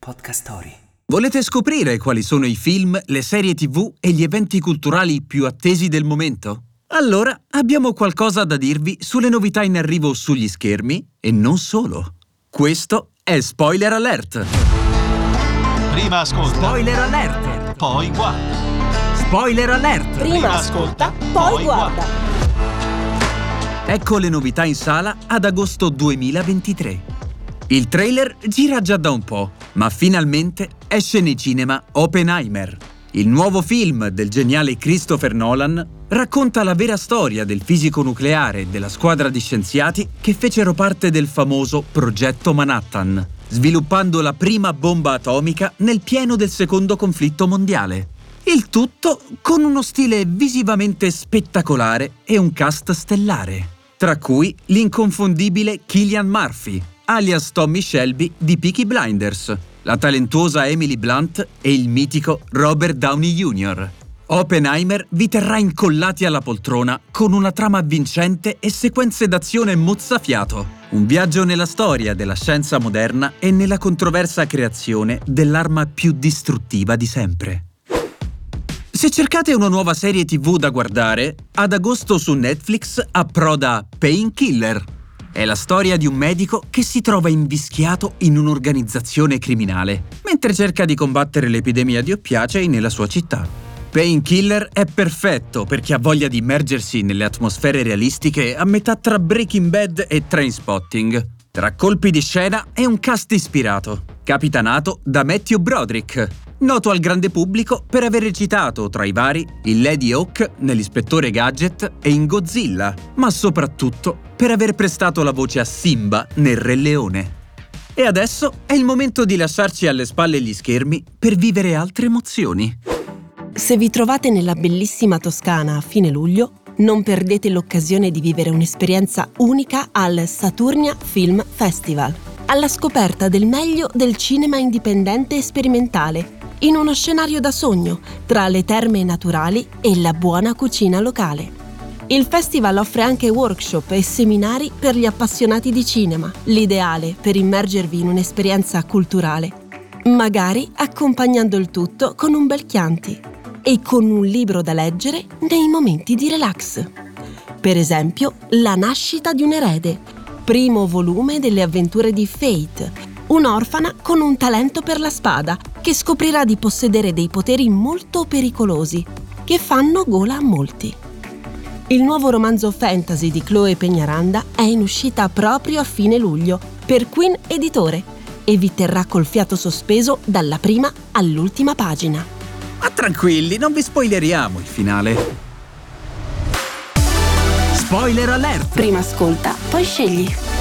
Podcast Story. Volete scoprire quali sono i film, le serie tv e gli eventi culturali più attesi del momento? Allora abbiamo qualcosa da dirvi sulle novità in arrivo sugli schermi e non solo. Questo è Spoiler Alert! Prima ascolta, Spoiler Alert! poi guarda. Spoiler Alert! Prima ascolta, poi guarda. Ecco le novità in sala ad agosto 2023. Il trailer gira già da un po', ma finalmente esce nei cinema Oppenheimer. Il nuovo film del geniale Christopher Nolan racconta la vera storia del fisico nucleare e della squadra di scienziati che fecero parte del famoso Progetto Manhattan, sviluppando la prima bomba atomica nel pieno del secondo conflitto mondiale. Il tutto con uno stile visivamente spettacolare e un cast stellare, tra cui l'inconfondibile Killian Murphy, alias Tommy Shelby di Peaky Blinders, la talentuosa Emily Blunt e il mitico Robert Downey Jr. Oppenheimer vi terrà incollati alla poltrona con una trama avvincente e sequenze d'azione mozzafiato. Un viaggio nella storia della scienza moderna e nella controversa creazione dell'arma più distruttiva di sempre. Se cercate una nuova serie tv da guardare, ad agosto su Netflix approda Painkiller. È la storia di un medico che si trova invischiato in un'organizzazione criminale, mentre cerca di combattere l'epidemia di oppiacei nella sua città. Painkiller è perfetto per chi ha voglia di immergersi nelle atmosfere realistiche a metà tra Breaking Bad e Trainspotting. Tra colpi di scena è un cast ispirato, capitanato da Matthew Broderick, noto al grande pubblico per aver recitato tra i vari il Lady Hawk nell'Ispettore Gadget e in Godzilla, ma soprattutto per aver prestato la voce a Simba nel Re Leone. E adesso è il momento di lasciarci alle spalle gli schermi per vivere altre emozioni. Se vi trovate nella bellissima Toscana a fine luglio, non perdete l'occasione di vivere un'esperienza unica al Saturnia Film Festival, alla scoperta del meglio del cinema indipendente e sperimentale, in uno scenario da sogno tra le terme naturali e la buona cucina locale. Il festival offre anche workshop e seminari per gli appassionati di cinema, l'ideale per immergervi in un'esperienza culturale, magari accompagnando il tutto con un bel Chianti e con un libro da leggere nei momenti di relax. Per esempio, La nascita di un erede, primo volume delle avventure di Fate, un'orfana con un talento per la spada che scoprirà di possedere dei poteri molto pericolosi che fanno gola a molti. Il nuovo romanzo fantasy di Chloe Pegnaranda è in uscita proprio a fine luglio per Queen Editore e vi terrà col fiato sospeso dalla prima all'ultima pagina. Ma tranquilli, non vi spoileriamo il finale. Spoiler alert! Prima ascolta, poi scegli.